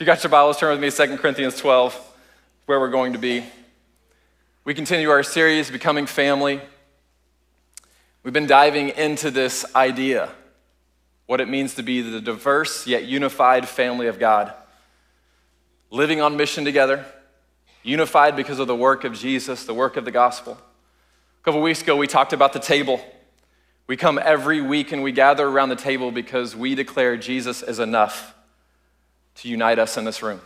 you got your Bibles, turn with me 2 Corinthians 12, where we're going to be. We continue our series, Becoming Family. We've been diving into this idea, what it means to be the diverse yet unified family of God, living on mission together, unified because of the work of Jesus, the work of the gospel. A couple weeks ago, we talked about the table. We come every week and we gather around the table because we declare Jesus is enough to unite us in this room.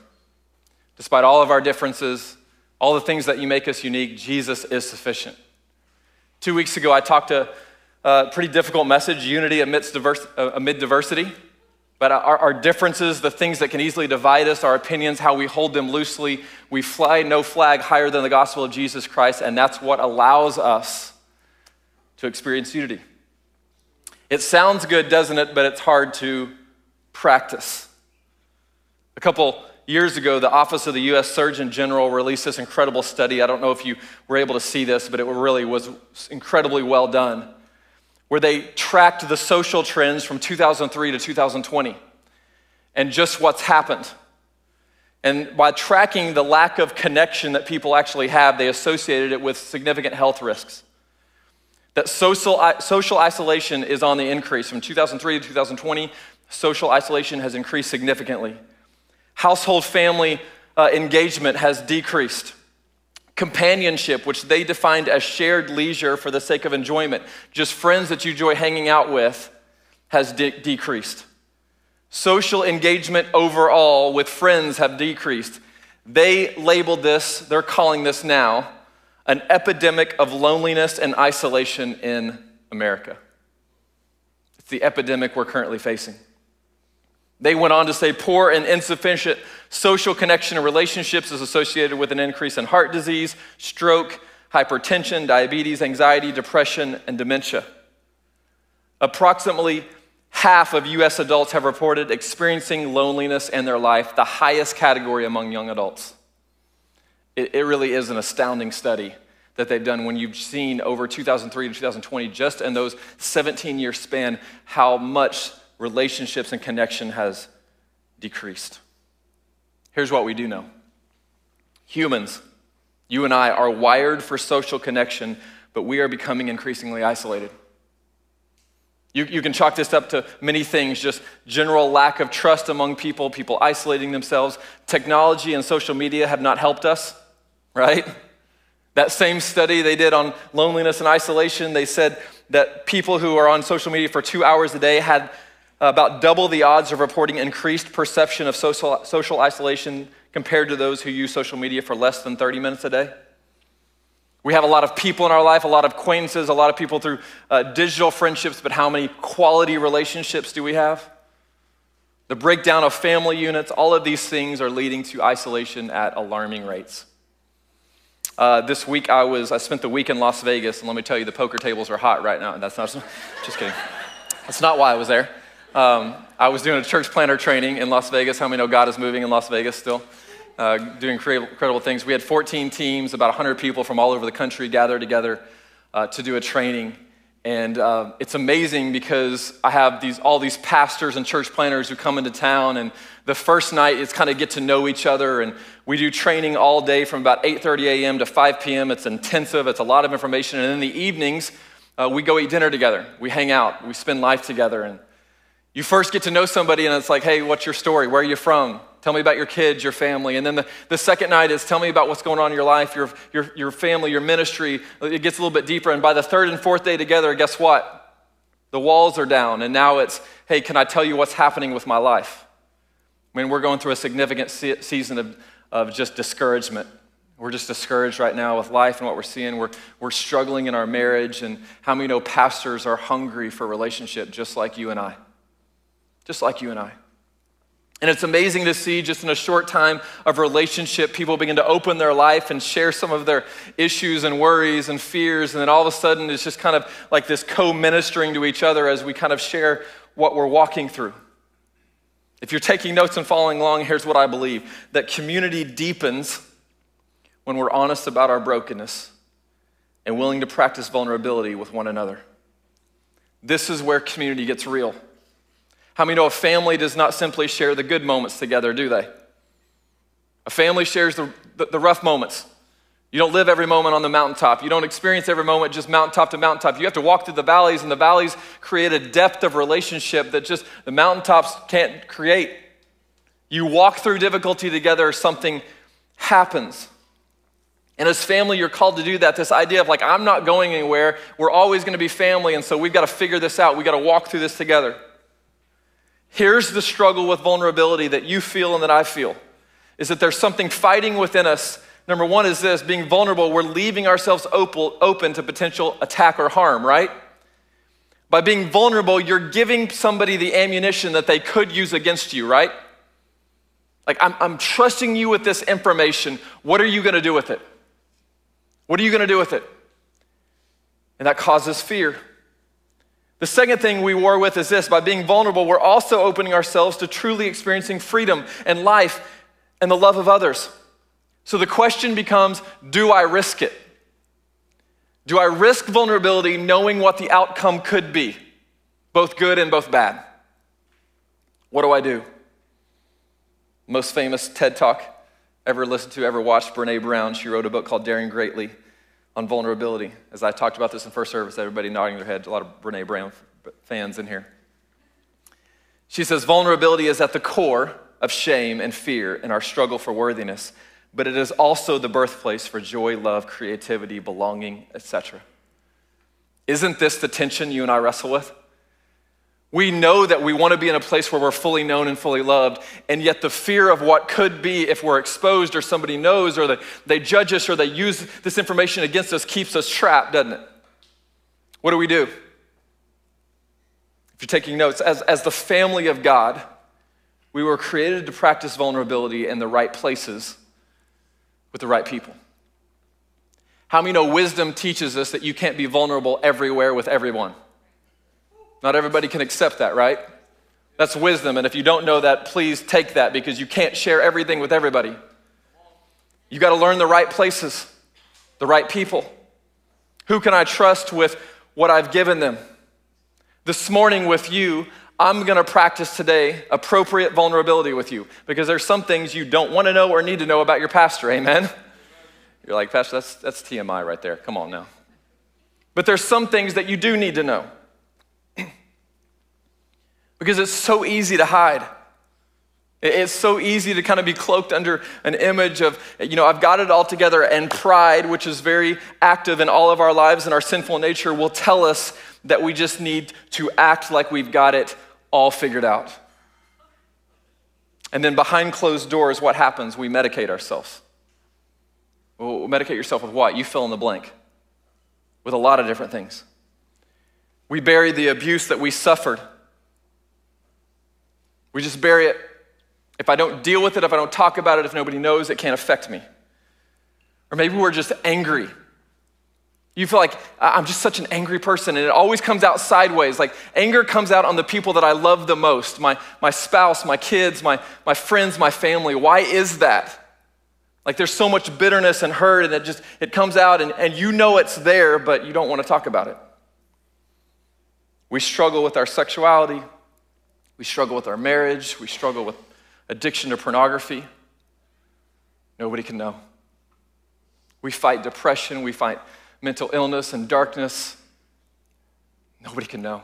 Despite all of our differences, all the things that you make us unique, Jesus is sufficient. Two weeks ago, I talked a, a pretty difficult message unity amidst diverse, uh, amid diversity. But our, our, differences, the things that can easily divide us, our opinions, how we hold them loosely, we fly no flag higher than the gospel of Jesus Christ, and that's what allows us to experience unity. It sounds good, doesn't it? But it's hard to practice. A couple years ago, the Office of the U.S. Surgeon General released this incredible study. I don't know if you were able to see this, but it really was incredibly well done, where they tracked the social trends from 2003 to 2020 and just what's happened. And by tracking the lack of connection that people actually have, they associated it with significant health risks. That social, social isolation is on the increase. From 2003 to 2020, social isolation has increased significantly. Household family uh, engagement has decreased. Companionship, which they defined as shared leisure for the sake of enjoyment, just friends that you enjoy hanging out with, has de- decreased. Social engagement overall with friends have decreased. They labeled this, they're calling this now, an epidemic of loneliness and isolation in America. It's the epidemic we're currently facing. They went on to say poor and insufficient social connection and relationships is associated with an increase in heart disease, stroke, hypertension, diabetes, anxiety, depression, and dementia. Approximately half of US adults have reported experiencing loneliness in their life, the highest category among young adults. It, it really is an astounding study that they've done when you've seen over 2003 to 2020, just in those 17 year span, how much relationships and connection has decreased. Here's what we do know humans, you and I, are wired for social connection, but we are becoming increasingly isolated. You, you can chalk this up to many things just general lack of trust among people, people isolating themselves. Technology and social media have not helped us, right? That same study they did on loneliness and isolation, they said that people who are on social media for two hours a day had about double the odds of reporting increased perception of social, social isolation compared to those who use social media for less than 30 minutes a day. We have a lot of people in our life, a lot of acquaintances, a lot of people through uh, digital friendships, but how many quality relationships do we have? The breakdown of family units, all of these things are leading to isolation at alarming rates. Uh, this week I was, I spent the week in Las Vegas, and let me tell you, the poker tables are hot right now. That's not, just kidding. That's not why I was there. Um, I was doing a church planter training in Las Vegas. How many know God is moving in Las Vegas still? Uh, doing incredible things. We had 14 teams, about 100 people from all over the country gathered together uh, to do a training. And uh, it's amazing because I have these, all these pastors and church planters who come into town. And the first night is kind of get to know each other. And we do training all day from about 8.30 a.m. to 5 p.m. It's intensive. It's a lot of information. And in the evenings, uh, we go eat dinner together. We hang out. We spend life together. And you first get to know somebody, and it's like, hey, what's your story? Where are you from? Tell me about your kids, your family. And then the, the second night is tell me about what's going on in your life, your, your, your family, your ministry. It gets a little bit deeper. And by the third and fourth day together, guess what? The walls are down. And now it's, hey, can I tell you what's happening with my life? I mean, we're going through a significant se- season of, of just discouragement. We're just discouraged right now with life and what we're seeing. We're, we're struggling in our marriage. And how many know pastors are hungry for relationship just like you and I? Just like you and I. And it's amazing to see just in a short time of relationship, people begin to open their life and share some of their issues and worries and fears. And then all of a sudden, it's just kind of like this co ministering to each other as we kind of share what we're walking through. If you're taking notes and following along, here's what I believe that community deepens when we're honest about our brokenness and willing to practice vulnerability with one another. This is where community gets real. How many know a family does not simply share the good moments together, do they? A family shares the, the, the rough moments. You don't live every moment on the mountaintop. You don't experience every moment just mountaintop to mountaintop. You have to walk through the valleys, and the valleys create a depth of relationship that just the mountaintops can't create. You walk through difficulty together, something happens. And as family, you're called to do that. This idea of like, I'm not going anywhere. We're always going to be family. And so we've got to figure this out. We've got to walk through this together. Here's the struggle with vulnerability that you feel and that I feel is that there's something fighting within us. Number one is this being vulnerable, we're leaving ourselves open to potential attack or harm, right? By being vulnerable, you're giving somebody the ammunition that they could use against you, right? Like, I'm, I'm trusting you with this information. What are you going to do with it? What are you going to do with it? And that causes fear. The second thing we war with is this by being vulnerable, we're also opening ourselves to truly experiencing freedom and life and the love of others. So the question becomes do I risk it? Do I risk vulnerability knowing what the outcome could be, both good and both bad? What do I do? Most famous TED talk ever listened to, ever watched, Brene Brown. She wrote a book called Daring Greatly on vulnerability. As I talked about this in first service, everybody nodding their head, a lot of Brene Brown fans in here. She says, Vulnerability is at the core of shame and fear in our struggle for worthiness, but it is also the birthplace for joy, love, creativity, belonging, etc. Isn't this the tension you and I wrestle with? We know that we want to be in a place where we're fully known and fully loved, and yet the fear of what could be if we're exposed or somebody knows or that they judge us or they use this information against us keeps us trapped, doesn't it? What do we do? If you're taking notes, as, as the family of God, we were created to practice vulnerability in the right places with the right people. How many know wisdom teaches us that you can't be vulnerable everywhere with everyone? Not everybody can accept that, right? That's wisdom. And if you don't know that, please take that because you can't share everything with everybody. You got to learn the right places, the right people. Who can I trust with what I've given them? This morning with you, I'm going to practice today appropriate vulnerability with you because there's some things you don't want to know or need to know about your pastor. Amen. You're like, Pastor, that's, that's TMI right there. Come on now. But there's some things that you do need to know because it's so easy to hide. It's so easy to kind of be cloaked under an image of, you know, I've got it all together, and pride, which is very active in all of our lives and our sinful nature, will tell us that we just need to act like we've got it all figured out. And then behind closed doors, what happens? We medicate ourselves. Well, medicate yourself with what? You fill in the blank. With a lot of different things. We bury the abuse that we suffered we just bury it. If I don't deal with it, if I don't talk about it, if nobody knows, it can't affect me. Or maybe we're just angry. You feel like I'm just such an angry person, and it always comes out sideways. Like anger comes out on the people that I love the most my, my spouse, my kids, my, my friends, my family. Why is that? Like there's so much bitterness and hurt, and it just it comes out, and, and you know it's there, but you don't want to talk about it. We struggle with our sexuality, we struggle with our marriage. We struggle with addiction to pornography. Nobody can know. We fight depression. We fight mental illness and darkness. Nobody can know.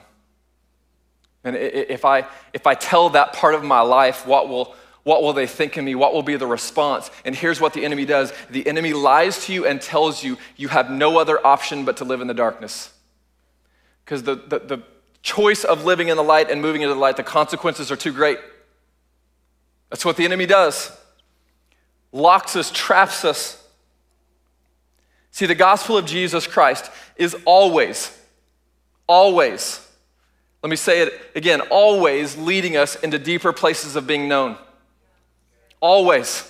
And if I, if I tell that part of my life, what will, what will they think of me? What will be the response? And here's what the enemy does the enemy lies to you and tells you you have no other option but to live in the darkness. Because the, the, the, choice of living in the light and moving into the light, the consequences are too great. That's what the enemy does locks us, traps us. See, the gospel of Jesus Christ is always, always, let me say it again, always leading us into deeper places of being known. Always.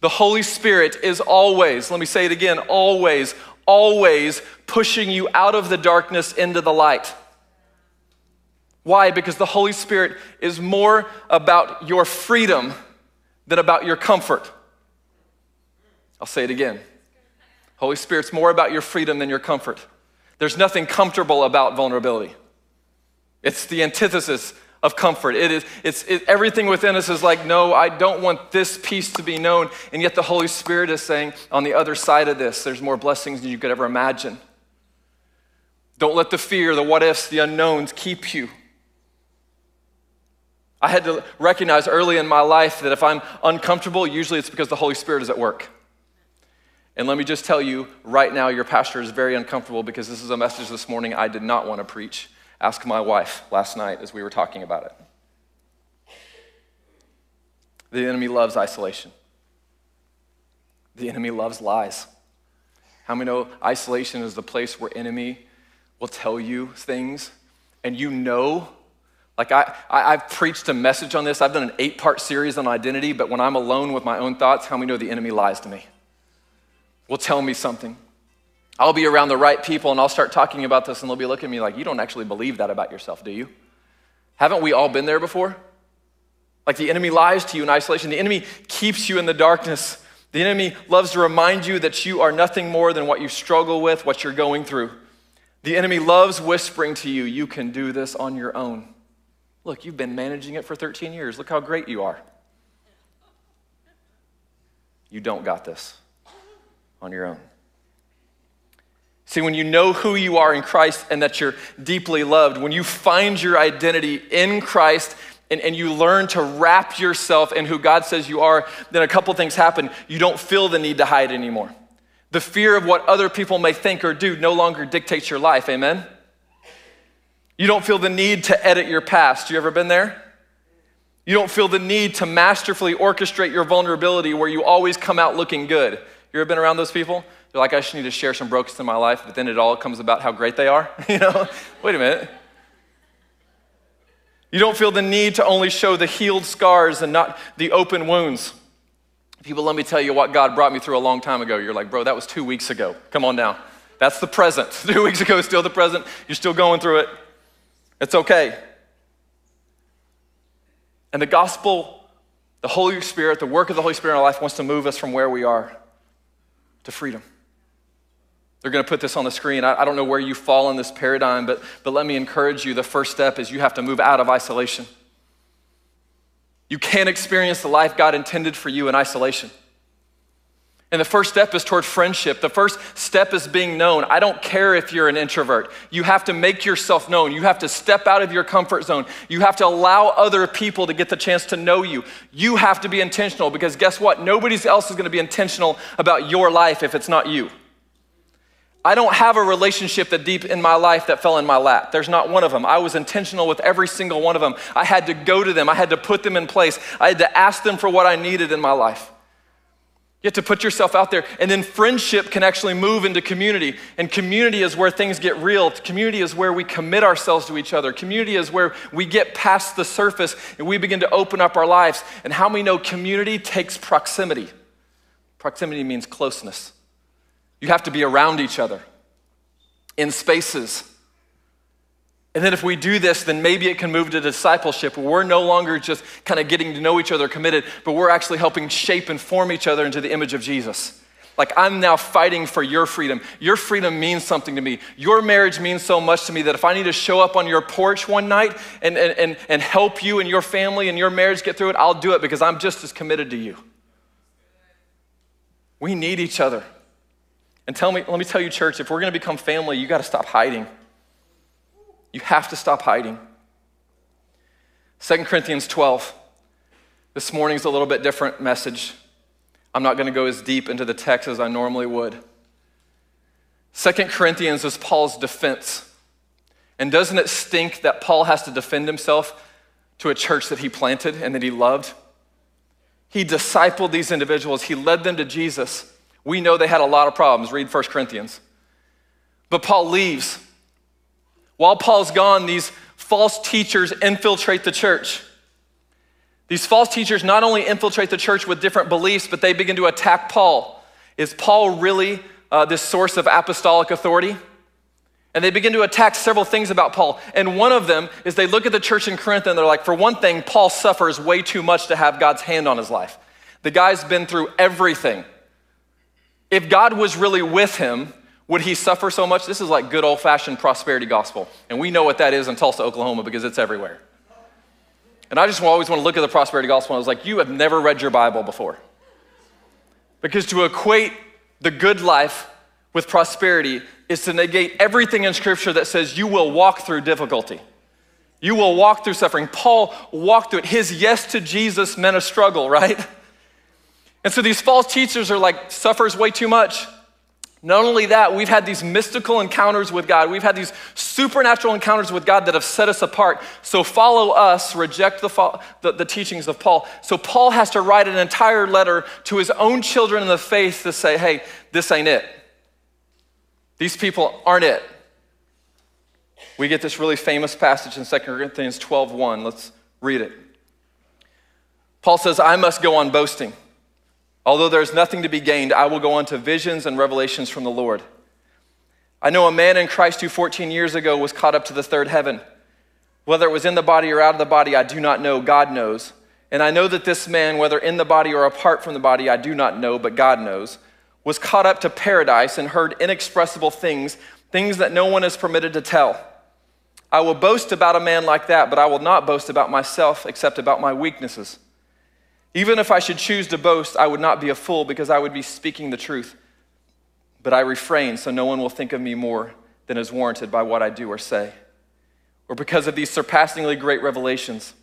The Holy Spirit is always, let me say it again, always, always pushing you out of the darkness into the light. Why? Because the Holy Spirit is more about your freedom than about your comfort. I'll say it again. Holy Spirit's more about your freedom than your comfort. There's nothing comfortable about vulnerability. It's the antithesis of comfort. It is, it's, it, everything within us is like, no, I don't want this piece to be known. And yet the Holy Spirit is saying, on the other side of this, there's more blessings than you could ever imagine. Don't let the fear, the what ifs, the unknowns keep you. I had to recognize early in my life that if I'm uncomfortable, usually it's because the Holy Spirit is at work. And let me just tell you right now, your pastor is very uncomfortable because this is a message this morning I did not want to preach. Ask my wife last night as we were talking about it. The enemy loves isolation, the enemy loves lies. How many know isolation is the place where enemy will tell you things and you know like I, I, have preached a message on this. I've done an eight-part series on identity, but when I'm alone with my own thoughts, how many know the enemy lies to me? Will tell me something. I'll be around the right people and I'll start talking about this, and they'll be looking at me like, you don't actually believe that about yourself, do you? Haven't we all been there before? Like the enemy lies to you in isolation. The enemy keeps you in the darkness. The enemy loves to remind you that you are nothing more than what you struggle with, what you're going through. The enemy loves whispering to you, you can do this on your own. Look, you've been managing it for 13 years. Look how great you are. You don't got this on your own. See, when you know who you are in Christ and that you're deeply loved, when you find your identity in Christ and, and you learn to wrap yourself in who God says you are, then a couple things happen. You don't feel the need to hide anymore. The fear of what other people may think or do no longer dictates your life. Amen? You don't feel the need to edit your past. You ever been there? You don't feel the need to masterfully orchestrate your vulnerability where you always come out looking good. You ever been around those people? They're like, I just need to share some brokenness in my life, but then it all comes about how great they are. you know? Wait a minute. You don't feel the need to only show the healed scars and not the open wounds. People, let me tell you what God brought me through a long time ago. You're like, bro, that was two weeks ago. Come on now. That's the present. Two weeks ago is still the present. You're still going through it. It's okay. And the gospel, the Holy Spirit, the work of the Holy Spirit in our life wants to move us from where we are to freedom. They're going to put this on the screen. I, I, don't know where you fall in this paradigm, but, but let me encourage you. The first step is you have to move out of isolation. You can't experience the life God intended for you in isolation. And the first step is toward friendship. The first step is being known. I don't care if you're an introvert. You have to make yourself known. You have to step out of your comfort zone. You have to allow other people to get the chance to know you. You have to be intentional because guess what? Nobody else is going to be intentional about your life if it's not you. I don't have a relationship that deep in my life that fell in my lap. There's not one of them. I was intentional with every single one of them. I had to go to them, I had to put them in place, I had to ask them for what I needed in my life. You have to put yourself out there. And then friendship can actually move into community. And community is where things get real. Community is where we commit ourselves to each other. Community is where we get past the surface and we begin to open up our lives. And how many know community takes proximity? Proximity means closeness. You have to be around each other in spaces and then if we do this, then maybe it can move to discipleship where we're no longer just kind of getting to know each other committed, but we're actually helping shape and form each other into the image of Jesus. Like I'm now fighting for your freedom. Your freedom means something to me. Your marriage means so much to me that if I need to show up on your porch one night and, and, and, and help you and your family and your marriage get through it, I'll do it because I'm just as committed to you. We need each other. And tell me, let me tell you, church, if we're gonna become family, you gotta stop hiding. You have to stop hiding. 2 Corinthians 12. This morning's a little bit different message. I'm not going to go as deep into the text as I normally would. 2 Corinthians is Paul's defense. And doesn't it stink that Paul has to defend himself to a church that he planted and that he loved? He discipled these individuals, he led them to Jesus. We know they had a lot of problems. Read 1 Corinthians. But Paul leaves while Paul's gone, these false teachers infiltrate the church. These false teachers not only infiltrate the church with different beliefs, but they begin to attack Paul. Is Paul really uh, this source of apostolic authority? And they begin to attack several things about Paul. And one of them is they look at the church in Corinth and they're like, for one thing, Paul suffers way too much to have God's hand on his life. The guy's been through everything. If God was really with him, would he suffer so much? This is like good old fashioned prosperity gospel. And we know what that is in Tulsa, Oklahoma, because it's everywhere. And I just always want to look at the prosperity gospel and I was like, you have never read your Bible before. Because to equate the good life with prosperity is to negate everything in Scripture that says you will walk through difficulty. You will walk through suffering. Paul walked through it. His yes to Jesus meant a struggle, right? And so these false teachers are like, suffers way too much. Not only that, we've had these mystical encounters with God. We've had these supernatural encounters with God that have set us apart. So follow us, reject the, the, the, teachings of Paul. So Paul has to write an entire letter to his own children in the faith to say, hey, this ain't it. These people aren't it. We get this really famous passage in 2 Corinthians 12:1. Let's read it. Paul says, I must go on boasting. Although there is nothing to be gained, I will go on to visions and revelations from the Lord. I know a man in Christ who 14 years ago was caught up to the third heaven. Whether it was in the body or out of the body, I do not know. God knows. And I know that this man, whether in the body or apart from the body, I do not know, but God knows, was caught up to paradise and heard inexpressible things, things that no one is permitted to tell. I will boast about a man like that, but I will not boast about myself except about my weaknesses. Even if I should choose to boast, I would not be a fool because I would be speaking the truth. But I refrain so no one will think of me more than is warranted by what I do or say, or because of these surpassingly great revelations.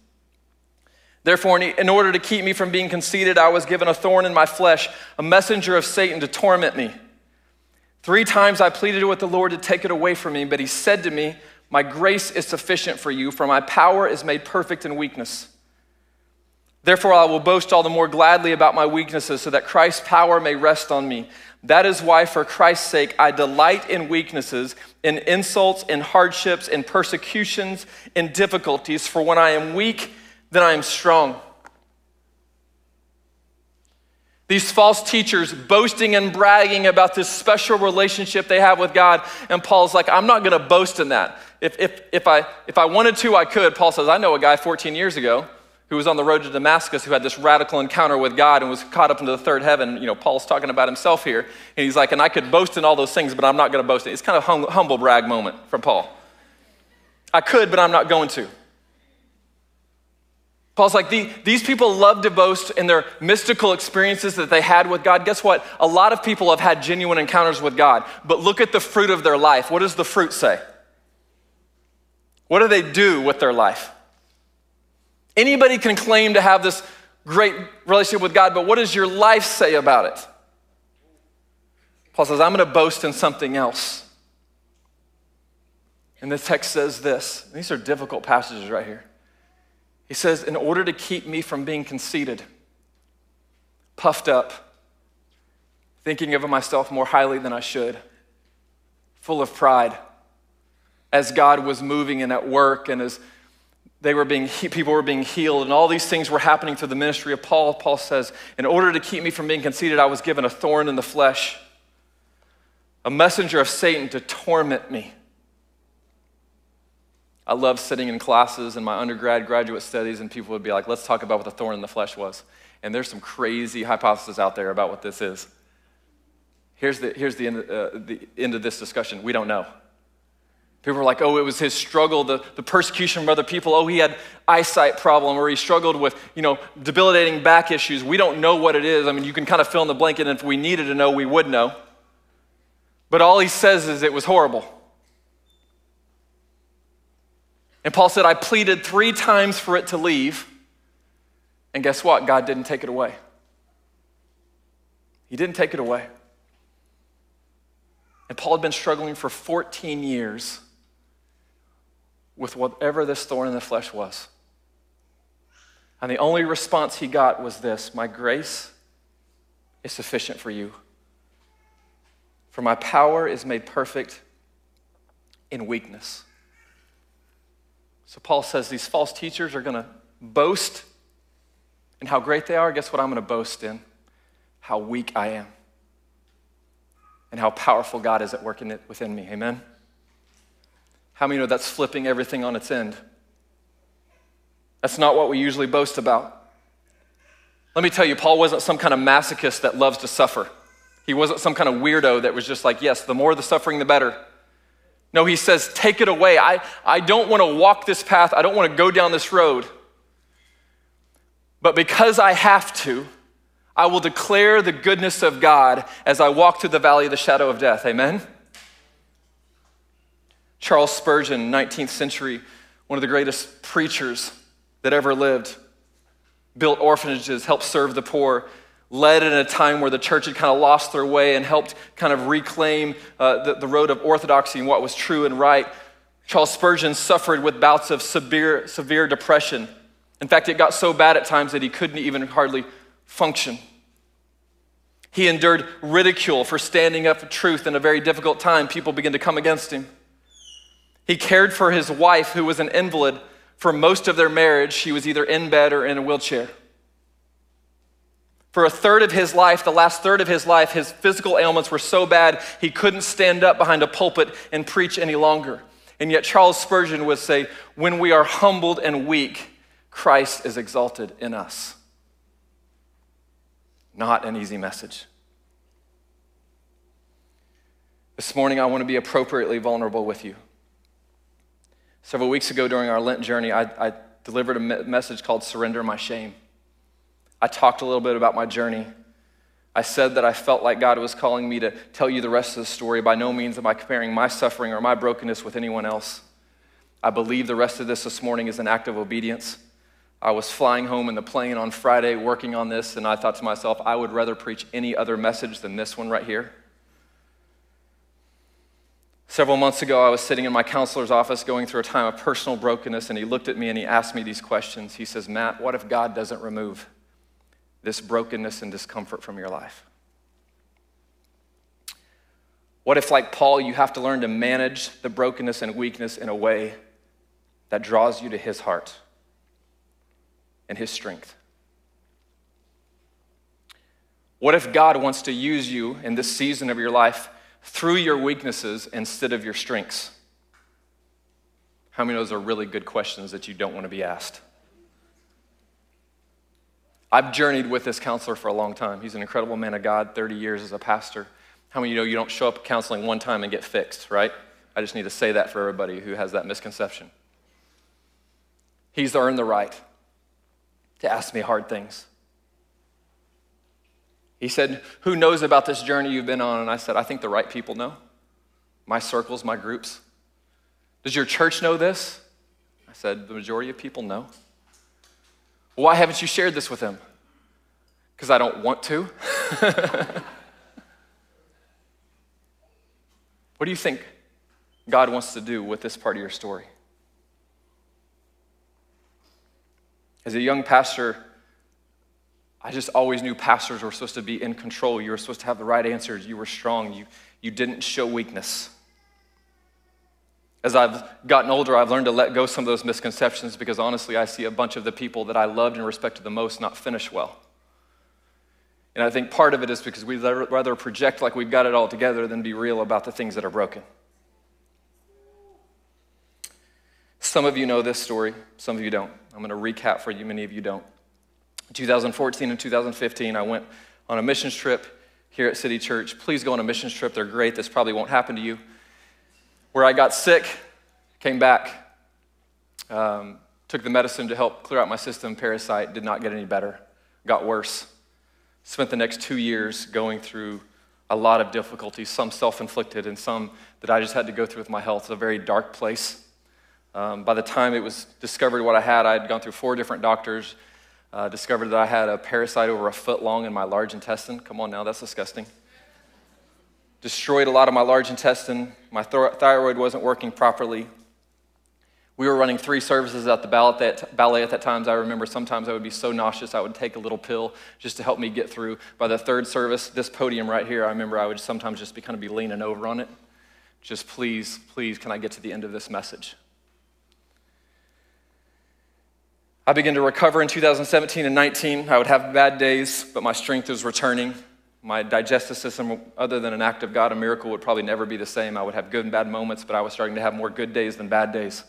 Therefore, in order to keep me from being conceited, I was given a thorn in my flesh, a messenger of Satan to torment me. Three times I pleaded with the Lord to take it away from me, but he said to me, My grace is sufficient for you, for my power is made perfect in weakness. Therefore, I will boast all the more gladly about my weaknesses, so that Christ's power may rest on me. That is why, for Christ's sake, I delight in weaknesses, in insults, in hardships, in persecutions, in difficulties. For when I am weak, then I am strong. These false teachers boasting and bragging about this special relationship they have with God. And Paul's like, I'm not going to boast in that. If, if, if, I, if I wanted to, I could. Paul says, I know a guy 14 years ago who was on the road to Damascus who had this radical encounter with God and was caught up into the third heaven. You know, Paul's talking about himself here. And he's like, and I could boast in all those things, but I'm not going to boast. It's kind of hum- humble brag moment from Paul. I could, but I'm not going to. Paul's like, the, these people love to boast in their mystical experiences that they had with God. Guess what? A lot of people have had genuine encounters with God, but look at the fruit of their life. What does the fruit say? What do they do with their life? Anybody can claim to have this great relationship with God, but what does your life say about it? Paul says, I'm going to boast in something else. And the text says this. These are difficult passages right here. He says, In order to keep me from being conceited, puffed up, thinking of myself more highly than I should, full of pride, as God was moving and at work and as they were being people were being healed and all these things were happening through the ministry of paul. Paul says in order to keep me from being conceited i was given a thorn in the flesh a messenger of satan to torment me. I love sitting in classes in my undergrad graduate studies and people would be like let's talk about what the thorn in the flesh was. And there's some crazy hypotheses out there about what this is. Here's the, here's the, end, uh, the end of this discussion. We don't know People were like, oh, it was his struggle, the, the persecution from other people. Oh, he had eyesight problem or he struggled with, you know, debilitating back issues. We don't know what it is. I mean, you can kind of fill in the blank, and if we needed to know, we would know. But all he says is it was horrible. And Paul said, I pleaded three times for it to leave. And guess what? God didn't take it away. He didn't take it away. And Paul had been struggling for 14 years with whatever this thorn in the flesh was. And the only response he got was this My grace is sufficient for you. For my power is made perfect in weakness. So Paul says these false teachers are going to boast in how great they are. Guess what I'm going to boast in? How weak I am. And how powerful God is at working it within me. Amen. How many know that's flipping everything on its end? That's not what we usually boast about. Let me tell you, Paul wasn't some kind of masochist that loves to suffer. He wasn't some kind of weirdo that was just like, yes, the more the suffering, the better. No, he says, take it away. I, I don't want to walk this path. I don't want to go down this road. But because I have to, I will declare the goodness of God as I walk through the valley of the shadow of death. Amen? Charles Spurgeon, 19th century, one of the greatest preachers that ever lived, built orphanages, helped serve the poor, led in a time where the church had kind of lost their way and helped kind of reclaim uh, the, the road of orthodoxy and what was true and right. Charles Spurgeon suffered with bouts of severe, severe depression. In fact, it got so bad at times that he couldn't even hardly function. He endured ridicule for standing up for truth in a very difficult time. People began to come against him. He cared for his wife, who was an invalid, for most of their marriage. She was either in bed or in a wheelchair. For a third of his life, the last third of his life, his physical ailments were so bad he couldn't stand up behind a pulpit and preach any longer. And yet, Charles Spurgeon would say, When we are humbled and weak, Christ is exalted in us. Not an easy message. This morning, I want to be appropriately vulnerable with you. Several weeks ago during our Lent journey, I, I delivered a me- message called Surrender My Shame. I talked a little bit about my journey. I said that I felt like God was calling me to tell you the rest of the story. By no means am I comparing my suffering or my brokenness with anyone else. I believe the rest of this this morning is an act of obedience. I was flying home in the plane on Friday working on this, and I thought to myself, I would rather preach any other message than this one right here. Several months ago, I was sitting in my counselor's office going through a time of personal brokenness, and he looked at me and he asked me these questions. He says, Matt, what if God doesn't remove this brokenness and discomfort from your life? What if, like Paul, you have to learn to manage the brokenness and weakness in a way that draws you to his heart and his strength? What if God wants to use you in this season of your life through your weaknesses instead of your strengths? How many of those are really good questions that you don't want to be asked? I've journeyed with this counselor for a long time. He's an incredible man of God, 30 years as a pastor. How many of you know you don't show up counseling one time and get fixed, right? I just need to say that for everybody who has that misconception. He's earned the right to ask me hard things. He said, Who knows about this journey you've been on? And I said, I think the right people know. My circles, my groups. Does your church know this? I said, The majority of people know. Why haven't you shared this with them? Because I don't want to. what do you think God wants to do with this part of your story? As a young pastor, I just always knew pastors were supposed to be in control. You were supposed to have the right answers. You were strong. You, you didn't show weakness. As I've gotten older, I've learned to let go some of those misconceptions because honestly, I see a bunch of the people that I loved and respected the most not finish well. And I think part of it is because we'd rather project like we've got it all together than be real about the things that are broken. Some of you know this story, some of you don't. I'm going to recap for you, many of you don't. 2014 and 2015, I went on a missions trip here at City Church. Please go on a missions trip. They're great. This probably won't happen to you. Where I got sick, came back, um, took the medicine to help clear out my system, parasite, did not get any better, got worse. Spent the next two years going through a lot of difficulties, some self inflicted and some that I just had to go through with my health. It's a very dark place. Um, by the time it was discovered what I had, I had gone through four different doctors, uh, discovered that I had a parasite over a foot long in my large intestine. Come on now, that's disgusting. Destroyed a lot of my large intestine. My th- thyroid wasn't working properly. We were running three services at the ballet at, ballet at that time. I remember sometimes I would be so nauseous I would take a little pill just to help me get through. By the third service, this podium right here, I remember I would sometimes just be kind of be leaning over on it. Just please, please, can I get to the end of this message? I began to recover in 2017 and 19. I would have bad days, but my strength was returning. My digestive system, other than an act of God, a miracle, would probably never be the same. I would have good and bad moments, but I was starting to have more good days than bad days.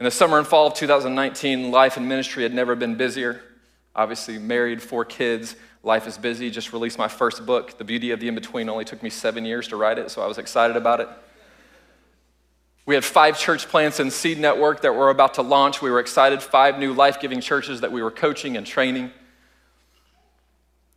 In the summer and fall of 2019, life and ministry had never been busier. Obviously, married, four kids, life is busy. Just released my first book, The Beauty of the In Between. Only took me seven years to write it, so I was excited about it. We had five church plants in Seed Network that were about to launch. We were excited. Five new life giving churches that we were coaching and training.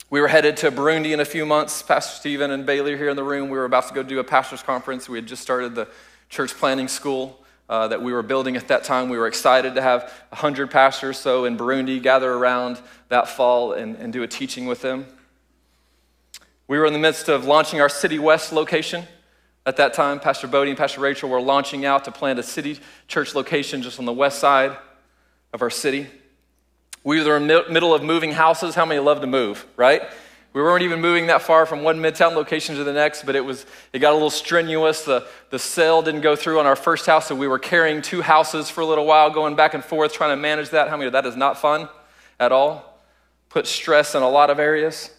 We were headed to Burundi in a few months. Pastor Stephen and Bailey are here in the room. We were about to go do a pastor's conference. We had just started the church planting school uh, that we were building at that time. We were excited to have 100 pastors so in Burundi gather around that fall and, and do a teaching with them. We were in the midst of launching our City West location. At that time, Pastor Bodie and Pastor Rachel were launching out to plant a city church location just on the west side of our city. We were in the middle of moving houses. How many love to move, right? We weren't even moving that far from one midtown location to the next, but it was it got a little strenuous. The, the sale didn't go through on our first house, so we were carrying two houses for a little while, going back and forth, trying to manage that. How many that is not fun at all? Put stress in a lot of areas.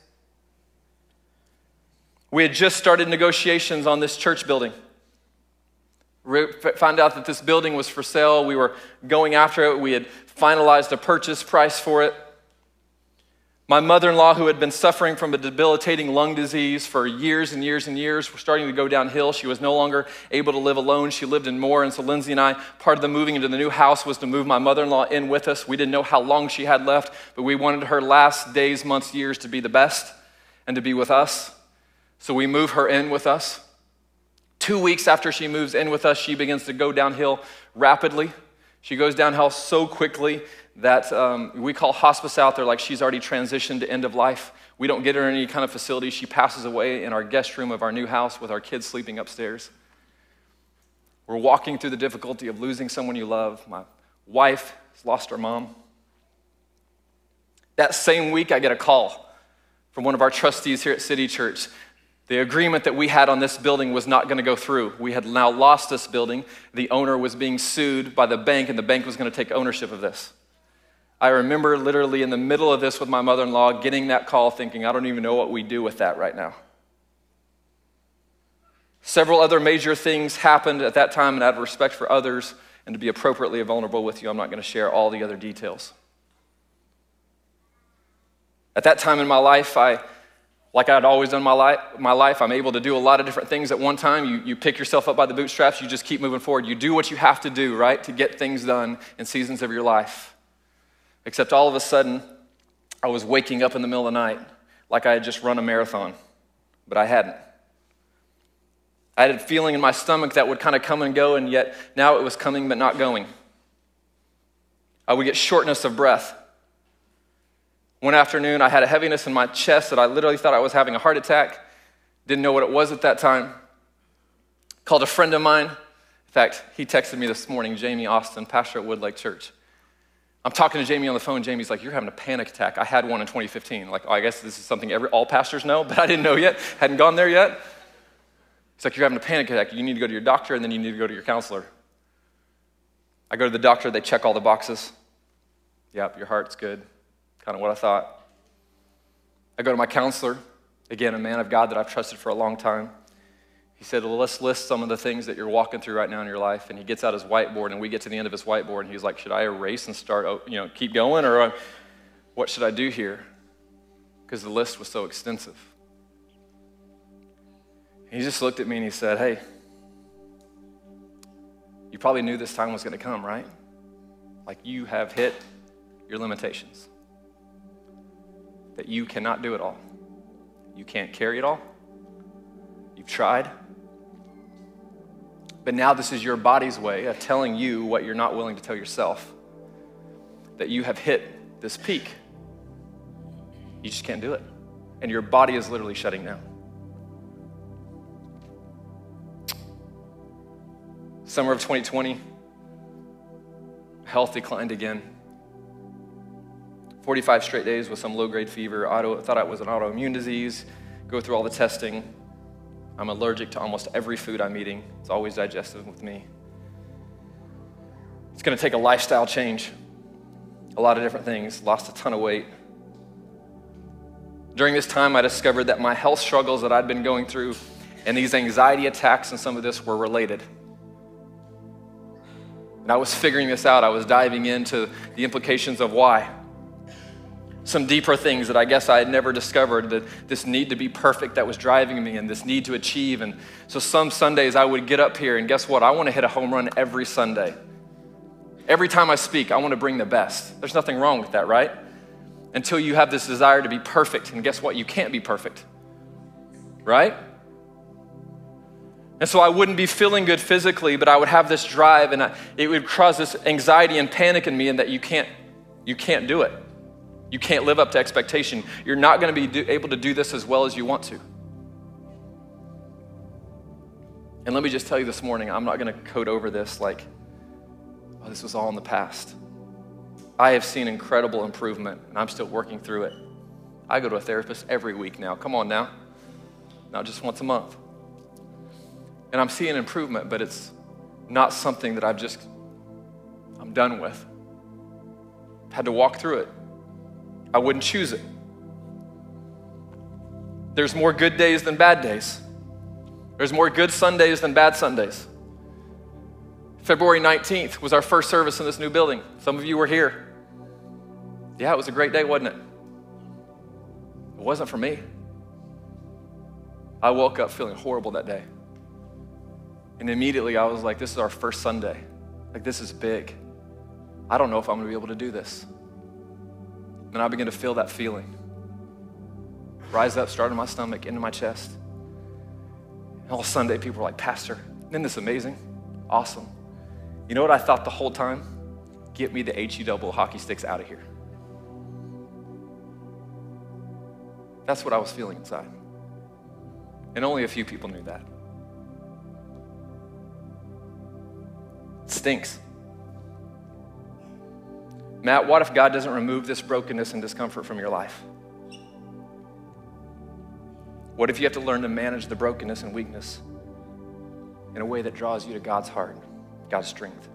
We had just started negotiations on this church building. We found out that this building was for sale. We were going after it. We had finalized a purchase price for it. My mother in law, who had been suffering from a debilitating lung disease for years and years and years, was starting to go downhill. She was no longer able to live alone. She lived in Moore. And so Lindsay and I, part of the moving into the new house was to move my mother in law in with us. We didn't know how long she had left, but we wanted her last days, months, years to be the best and to be with us. So we move her in with us. Two weeks after she moves in with us, she begins to go downhill rapidly. She goes downhill so quickly that um, we call hospice out there like she's already transitioned to end of life. We don't get her in any kind of facility. She passes away in our guest room of our new house with our kids sleeping upstairs. We're walking through the difficulty of losing someone you love. My wife has lost her mom. That same week, I get a call from one of our trustees here at City Church the agreement that we had on this building was not going to go through. We had now lost this building. The owner was being sued by the bank, and the bank was going to take ownership of this. I remember literally in the middle of this with my mother in law getting that call, thinking, I don't even know what we do with that right now. Several other major things happened at that time, and out of respect for others and to be appropriately vulnerable with you, I'm not going to share all the other details. At that time in my life, I like I'd always done my life, my life, I'm able to do a lot of different things at one time. You, you pick yourself up by the bootstraps, you just keep moving forward. You do what you have to do, right, to get things done in seasons of your life. Except all of a sudden, I was waking up in the middle of the night like I had just run a marathon, but I hadn't. I had a feeling in my stomach that would kind of come and go, and yet now it was coming but not going. I would get shortness of breath. One afternoon, I had a heaviness in my chest that I literally thought I was having a heart attack. Didn't know what it was at that time. Called a friend of mine. In fact, he texted me this morning, Jamie Austin, pastor at Woodlake Church. I'm talking to Jamie on the phone. Jamie's like, You're having a panic attack. I had one in 2015. Like, oh, I guess this is something every, all pastors know, but I didn't know yet. Hadn't gone there yet. He's like, You're having a panic attack. You need to go to your doctor, and then you need to go to your counselor. I go to the doctor, they check all the boxes. Yep, your heart's good kind of what I thought. I go to my counselor, again, a man of God that I've trusted for a long time. He said, well, let's list some of the things that you're walking through right now in your life. And he gets out his whiteboard, and we get to the end of his whiteboard, and he's like, should I erase and start, you know, keep going, or uh, what should I do here? Because the list was so extensive. He just looked at me and he said, hey, you probably knew this time was going to come, right? Like you have hit your limitations that you cannot do it all. You can't carry it all. You've tried. But now this is your body's way of telling you what you're not willing to tell yourself that you have hit this peak. You just can't do it. And your body is literally shutting down. Summer of 2020, health declined again. 45 straight days with some low grade fever. Auto, thought it was an autoimmune disease. Go through all the testing. I'm allergic to almost every food I'm eating. It's always digestive with me. It's going to take a lifestyle change, a lot of different things. Lost a ton of weight. During this time, I discovered that my health struggles that I'd been going through and these anxiety attacks and some of this were related. And I was figuring this out. I was diving into the implications of why. Some deeper things that I guess I had never discovered that this need to be perfect that was driving me and this need to achieve. And so some Sundays I would get up here and guess what? I want to hit a home run every Sunday. Every time I speak, I want to bring the best. There's nothing wrong with that, right? Until you have this desire to be perfect. And guess what? You can't be perfect, right? And so I wouldn't be feeling good physically, but I would have this drive and I, it would cause this anxiety and panic in me and that you can't, you can't do it. You can't live up to expectation. You're not going to be do, able to do this as well as you want to. And let me just tell you this morning, I'm not going to code over this like, oh, this was all in the past. I have seen incredible improvement, and I'm still working through it. I go to a therapist every week now. Come on now. Not just once a month. And I'm seeing improvement, but it's not something that I've just, I'm done with. Had to walk through it. I wouldn't choose it. There's more good days than bad days. There's more good Sundays than bad Sundays. February 19th was our first service in this new building. Some of you were here. Yeah, it was a great day, wasn't it? It wasn't for me. I woke up feeling horrible that day. And immediately I was like, this is our first Sunday. Like, this is big. I don't know if I'm to be able to do this. And I began to feel that feeling rise up, start in my stomach, into my chest. And all Sunday, people were like, Pastor, isn't this amazing? Awesome. You know what I thought the whole time? Get me the HE double hockey sticks out of here. That's what I was feeling inside. And only a few people knew that. It stinks. Matt, what if God doesn't remove this brokenness and discomfort from your life? What if you have to learn to manage the brokenness and weakness in a way that draws you to God's heart, God's strength?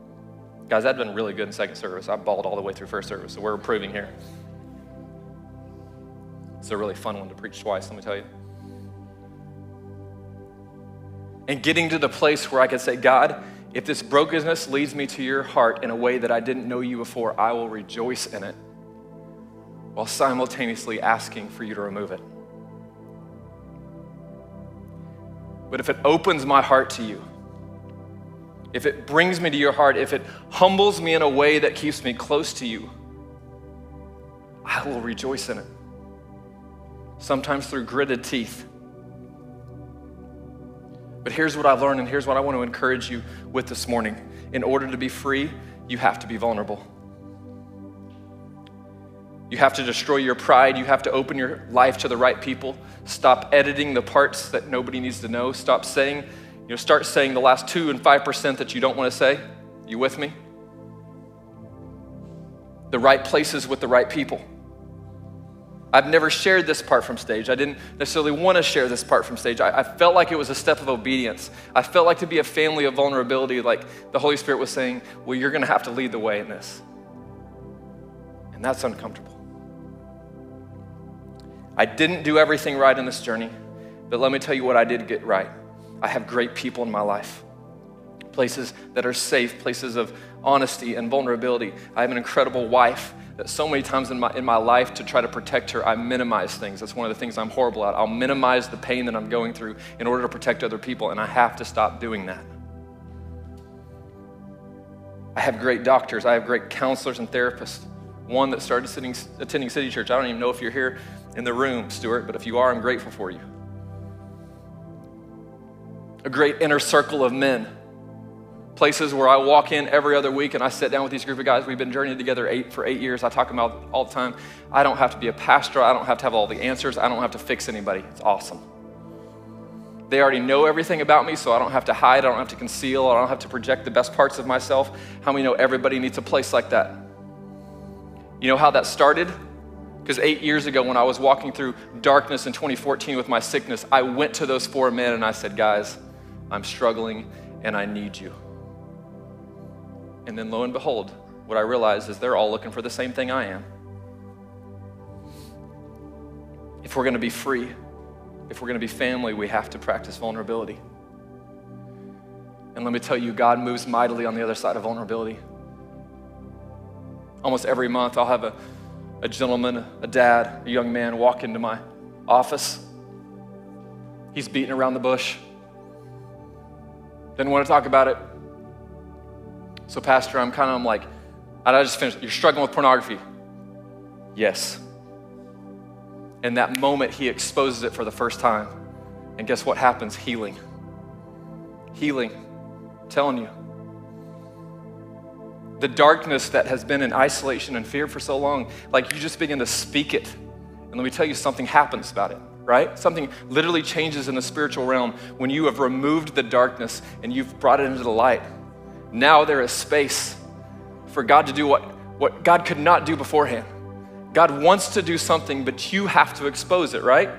Guys, that's been really good in second service. I bawled all the way through first service, so we're improving here. It's a really fun one to preach twice, let me tell you. And getting to the place where I could say, God, if this brokenness leads me to your heart in a way that I didn't know you before, I will rejoice in it while simultaneously asking for you to remove it. But if it opens my heart to you, if it brings me to your heart, if it humbles me in a way that keeps me close to you, I will rejoice in it. Sometimes through gritted teeth but here's what I've learned, and here's what I want to encourage you with this morning. In order to be free, you have to be vulnerable. You have to destroy your pride. You have to open your life to the right people. Stop editing the parts that nobody needs to know. Stop saying, you know, start saying the last two and 5% that you don't want to say. You with me? The right places with the right people. I've never shared this part from stage. I didn't necessarily want to share this part from stage. I, I, felt like it was a step of obedience. I felt like to be a family of vulnerability, like the Holy Spirit was saying, Well, you're going to have to lead the way in this. And that's uncomfortable. I didn't do everything right in this journey, but let me tell you what I did get right. I have great people in my life, places that are safe, places of honesty and vulnerability. I have an incredible wife so many times in my, in my life to try to protect her, I minimize things. That's one of the things I'm horrible at. I'll minimize the pain that I'm going through in order to protect other people, and I have to stop doing that. I have great doctors, I have great counselors and therapists. One that started sitting, attending City Church. I don't even know if you're here in the room, Stuart, but if you are, I'm grateful for you. A great inner circle of men places where I walk in every other week and I sit down with these group of guys. We've been journeying together eight, for eight years. I talk about all the time. I don't have to be a pastor. I don't have to have all the answers. I don't have to fix anybody. It's awesome. They already know everything about me, so I don't have to hide. I don't have to conceal. I don't have to project the best parts of myself. How many know everybody needs a place like that? You know how that started? Because eight years ago, when I was walking through darkness in 2014 with my sickness, I went to those four men and I said, Guys, I'm struggling and I need you. And then lo and behold, what I realize is they're all looking for the same thing I am. If we're going to be free, if we're going to be family, we have to practice vulnerability. And let me tell you, God moves mightily on the other side of vulnerability. Almost every month, I'll have a a gentleman, a dad, a young man walk into my office. He's beating around the bush. Didn't want to talk about it. So, Pastor, I'm kind of I'm like, I just finished. You're struggling with pornography. Yes. In that moment, he exposes it for the first time. And guess what happens? Healing. Healing. I'm telling you. The darkness that has been in isolation and fear for so long, like you just begin to speak it. And let me tell you, something happens about it, right? Something literally changes in the spiritual realm when you have removed the darkness and you've brought it into the light. Now there is space for God to do what, what God could not do beforehand. God wants to do something, but you have to expose it, right?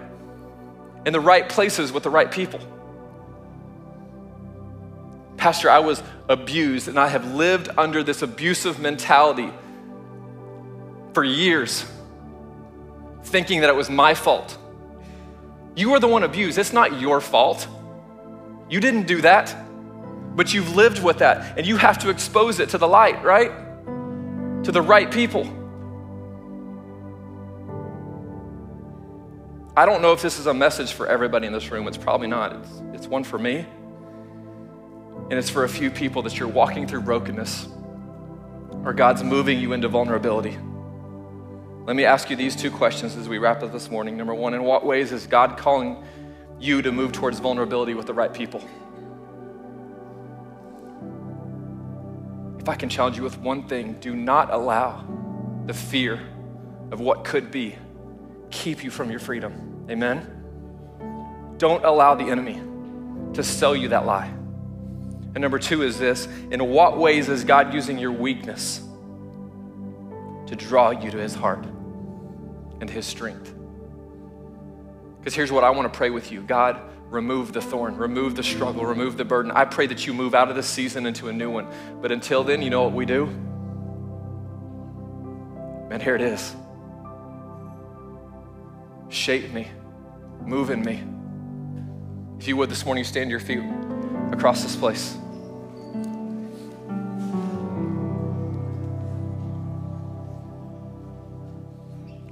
In the right places with the right people. Pastor, I was abused and I have lived under this abusive mentality for years, thinking that it was my fault. You are the one abused, it's not your fault. You didn't do that, but you've lived with that and you have to expose it to the light, right? To the right people. I don't know if this is a message for everybody in this room. It's probably not. It's, it's one for me. And it's for a few people that you're walking through brokenness or God's moving you into vulnerability. Let me ask you these two questions as we wrap up this morning. Number one, in what ways is God calling you to move towards vulnerability with the right people? If I can challenge you with one thing, do not allow the fear of what could be keep you from your freedom. Amen? Don't allow the enemy to sell you that lie. And number two is this In what ways is God using your weakness to draw you to his heart and his strength? Because here's what I want to pray with you God, remove the thorn, remove the struggle, remove the burden. I pray that you move out of this season into a new one. But until then, you know what we do? Man, here it is. Shape me, move in me. If you would this morning, stand your feet across this place.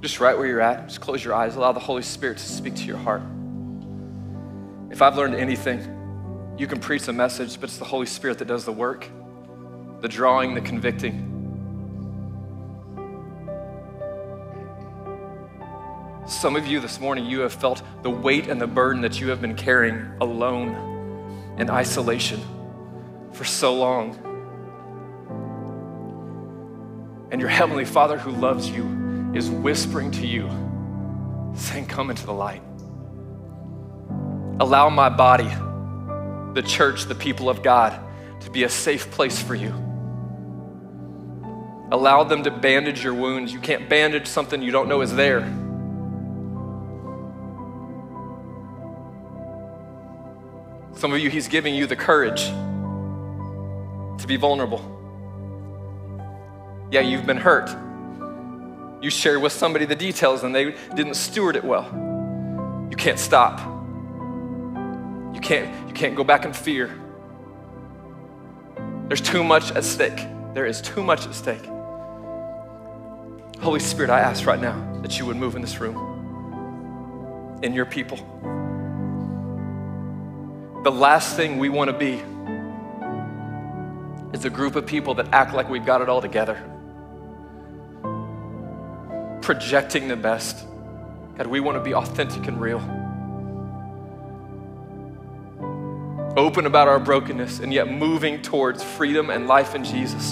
Just right where you're at, just close your eyes. Allow the Holy Spirit to speak to your heart. If I've learned anything, you can preach a message, but it's the Holy Spirit that does the work, the drawing, the convicting. Some of you this morning, you have felt the weight and the burden that you have been carrying alone in isolation for so long. And your Heavenly Father who loves you is whispering to you, saying, Come into the light. Allow my body, the church, the people of God, to be a safe place for you. Allow them to bandage your wounds. You can't bandage something you don't know is there. Some of you, He's giving you the courage to be vulnerable. Yeah, you've been hurt. You share with somebody the details and they didn't steward it well. You can't stop. You can't, you can't go back in fear. There's too much at stake. There is too much at stake. Holy Spirit, I ask right now that you would move in this room, in your people the last thing we want to be is a group of people that act like we've got it all together, projecting the best. God, we want to be authentic and real. Open about our brokenness and yet moving towards freedom and life in Jesus.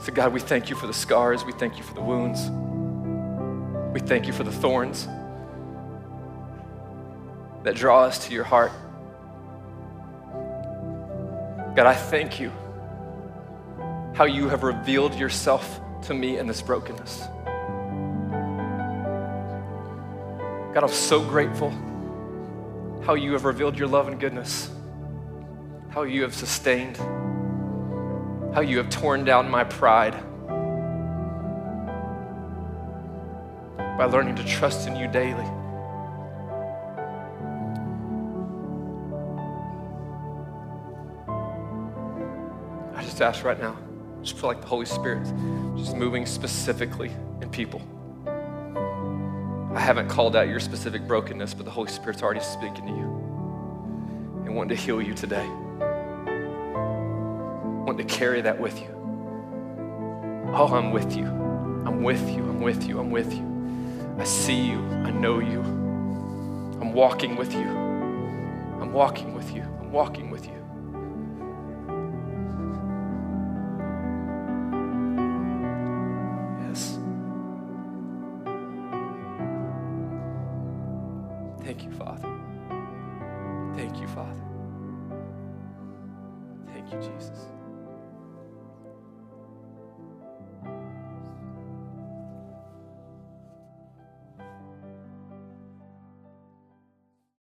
So, God, we thank you for the scars. We thank you for the wounds. We thank you for the thorns that draw us to your heart. God, I thank you how you have revealed yourself to me in this brokenness. God, I'm so grateful how you have revealed your love and goodness, how you have sustained, how you have torn down my pride by learning to trust in you daily. I just ask right now, just feel like the Holy Spirit just moving specifically in people. I haven't called out your specific brokenness, but the Holy Spirit's already speaking to you and wanting to heal you today. Wanting to carry that with you. Oh, I'm with you. I'm with you. I'm with you. I'm with you. I see you. I know you. I'm walking with you. I'm walking with you. I'm walking